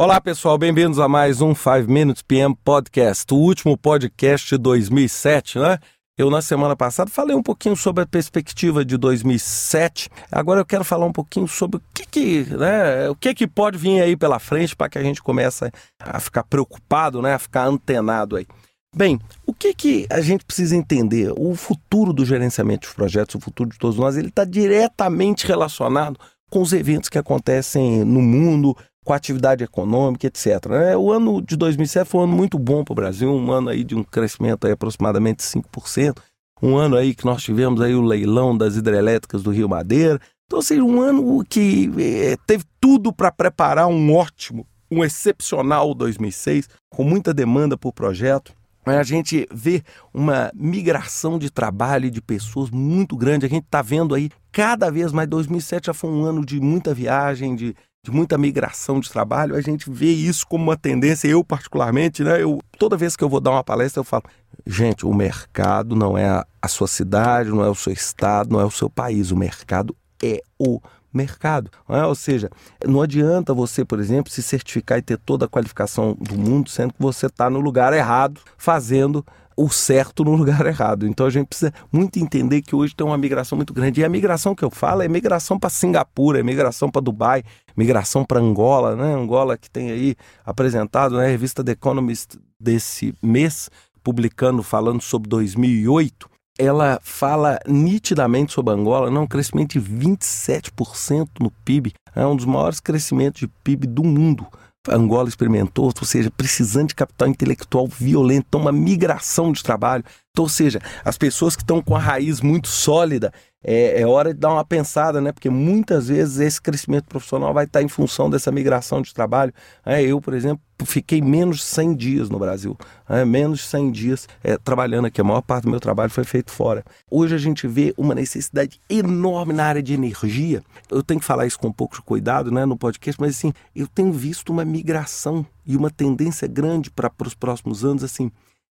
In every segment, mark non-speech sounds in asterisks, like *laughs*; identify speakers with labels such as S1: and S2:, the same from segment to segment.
S1: Olá pessoal, bem-vindos a mais um 5 Minutes PM Podcast, o último podcast de 2007, né? Eu, na semana passada, falei um pouquinho sobre a perspectiva de 2007. Agora eu quero falar um pouquinho sobre o que, que, né, o que, que pode vir aí pela frente para que a gente comece a ficar preocupado, né, a ficar antenado aí. Bem, o que, que a gente precisa entender? O futuro do gerenciamento de projetos, o futuro de todos nós, ele está diretamente relacionado com os eventos que acontecem no mundo, com a atividade econômica, etc. Né? O ano de 2007 foi um ano muito bom para o Brasil, um ano aí de um crescimento aí aproximadamente 5%, um ano aí que nós tivemos aí o leilão das hidrelétricas do Rio Madeira. Então, assim, um ano que eh, teve tudo para preparar um ótimo, um excepcional 2006, com muita demanda por projeto. A gente vê uma migração de trabalho e de pessoas muito grande. A gente está vendo aí cada vez mais. 2007 já foi um ano de muita viagem, de de muita migração de trabalho, a gente vê isso como uma tendência. Eu, particularmente, né, eu, toda vez que eu vou dar uma palestra, eu falo: gente, o mercado não é a, a sua cidade, não é o seu estado, não é o seu país. O mercado é o mercado. É? Ou seja, não adianta você, por exemplo, se certificar e ter toda a qualificação do mundo, sendo que você está no lugar errado, fazendo o certo no lugar *laughs* errado. Então a gente precisa muito entender que hoje tem uma migração muito grande. E a migração que eu falo é migração para Singapura, é migração para Dubai, migração para Angola, né? Angola que tem aí apresentado na né, revista The Economist desse mês, publicando, falando sobre 2008 ela fala nitidamente sobre Angola, não, um crescimento de 27% no PIB, é um dos maiores crescimentos de PIB do mundo. Angola experimentou, ou seja, precisando de capital intelectual violento, então uma migração de trabalho. Então, ou seja, as pessoas que estão com a raiz muito sólida, é, é, hora de dar uma pensada, né? Porque muitas vezes esse crescimento profissional vai estar em função dessa migração de trabalho. É, eu, por exemplo, fiquei menos de 100 dias no Brasil, é, menos de 100 dias é, trabalhando aqui. A maior parte do meu trabalho foi feito fora. Hoje a gente vê uma necessidade enorme na área de energia. Eu tenho que falar isso com um pouco de cuidado né, no podcast, mas assim, eu tenho visto uma migração e uma tendência grande para os próximos anos, assim,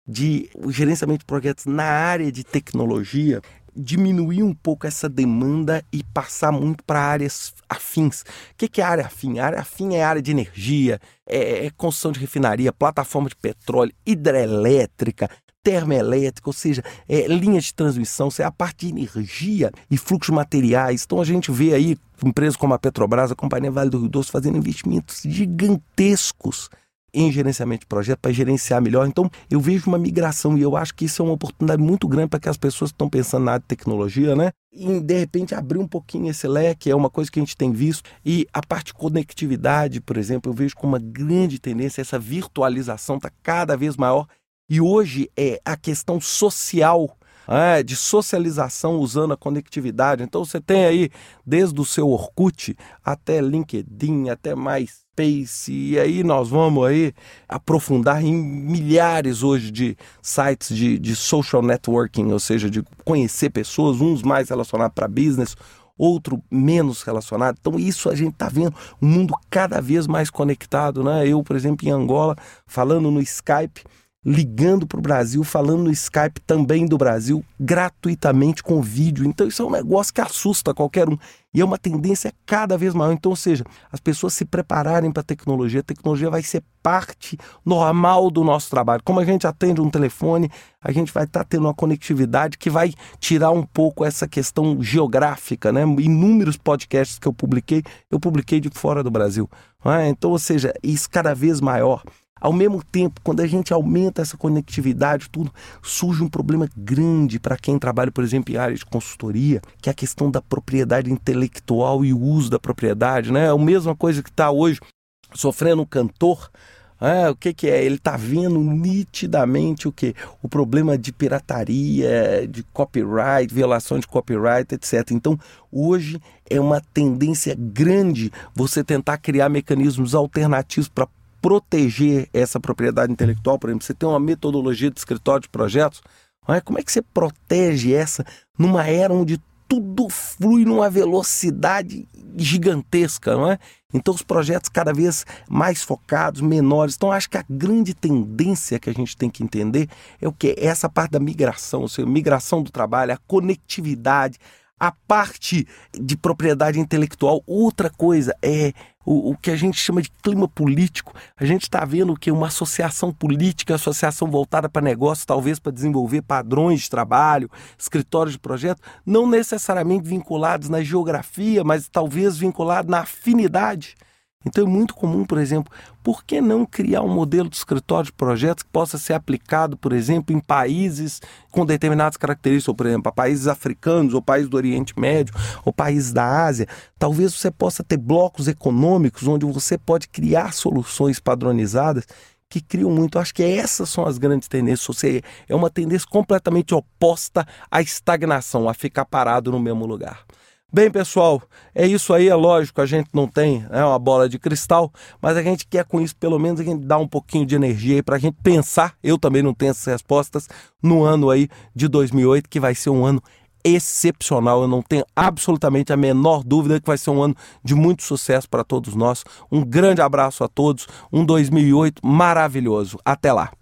S1: de gerenciamento de projetos na área de tecnologia diminuir um pouco essa demanda e passar muito para áreas afins. O que é área afim? Área afim é área de energia, é, é construção de refinaria, plataforma de petróleo, hidrelétrica, termoelétrica, ou seja, é, linha de transmissão, é a parte de energia e fluxos materiais. Então a gente vê aí empresas como a Petrobras, a Companhia Vale do Rio Doce fazendo investimentos gigantescos em gerenciamento de projeto para gerenciar melhor. Então, eu vejo uma migração e eu acho que isso é uma oportunidade muito grande para que as pessoas que estão pensando na tecnologia, né? E de repente abrir um pouquinho esse leque é uma coisa que a gente tem visto. E a parte de conectividade, por exemplo, eu vejo como uma grande tendência, essa virtualização está cada vez maior. E hoje é a questão social é, de socialização usando a conectividade. Então você tem aí desde o seu Orkut até LinkedIn, até mais Space, e aí nós vamos aí aprofundar em milhares hoje de sites de, de social networking, ou seja, de conhecer pessoas, uns mais relacionados para business, outro menos relacionado. Então, isso a gente está vendo um mundo cada vez mais conectado, né? Eu, por exemplo, em Angola, falando no Skype, ligando para o Brasil, falando no Skype também do Brasil, gratuitamente com vídeo. Então, isso é um negócio que assusta qualquer um. E é uma tendência cada vez maior. Então, ou seja, as pessoas se prepararem para a tecnologia. A tecnologia vai ser parte normal do nosso trabalho. Como a gente atende um telefone, a gente vai estar tá tendo uma conectividade que vai tirar um pouco essa questão geográfica. Né? Inúmeros podcasts que eu publiquei, eu publiquei de fora do Brasil. É? Então, ou seja, isso cada vez maior. Ao mesmo tempo, quando a gente aumenta essa conectividade, tudo, surge um problema grande para quem trabalha, por exemplo, em área de consultoria, que é a questão da propriedade intelectual e o uso da propriedade. Né? É a mesma coisa que está hoje sofrendo um cantor. É, o que, que é? Ele está vendo nitidamente o que? O problema de pirataria, de copyright, violação de copyright, etc. Então, hoje é uma tendência grande você tentar criar mecanismos alternativos para proteger essa propriedade intelectual, por exemplo, você tem uma metodologia de escritório de projetos, é? como é que você protege essa numa era onde tudo flui numa velocidade gigantesca, não é? Então os projetos cada vez mais focados, menores. Então acho que a grande tendência que a gente tem que entender é o que essa parte da migração, ou seja, migração do trabalho, a conectividade, a parte de propriedade intelectual. Outra coisa é o, o que a gente chama de clima político. A gente está vendo que uma associação política, associação voltada para negócio, talvez para desenvolver padrões de trabalho, escritórios de projeto, não necessariamente vinculados na geografia, mas talvez vinculados na afinidade. Então é muito comum, por exemplo, por que não criar um modelo de escritório de projetos que possa ser aplicado, por exemplo, em países com determinadas características, ou, por exemplo, países africanos, ou países do Oriente Médio, ou países da Ásia. Talvez você possa ter blocos econômicos onde você pode criar soluções padronizadas que criam muito. Acho que essas são as grandes tendências. Você é uma tendência completamente oposta à estagnação, a ficar parado no mesmo lugar. Bem, pessoal, é isso aí, é lógico, a gente não tem né, uma bola de cristal, mas a gente quer com isso, pelo menos, a gente dar um pouquinho de energia aí para a gente pensar, eu também não tenho essas respostas, no ano aí de 2008, que vai ser um ano excepcional. Eu não tenho absolutamente a menor dúvida que vai ser um ano de muito sucesso para todos nós. Um grande abraço a todos, um 2008 maravilhoso. Até lá.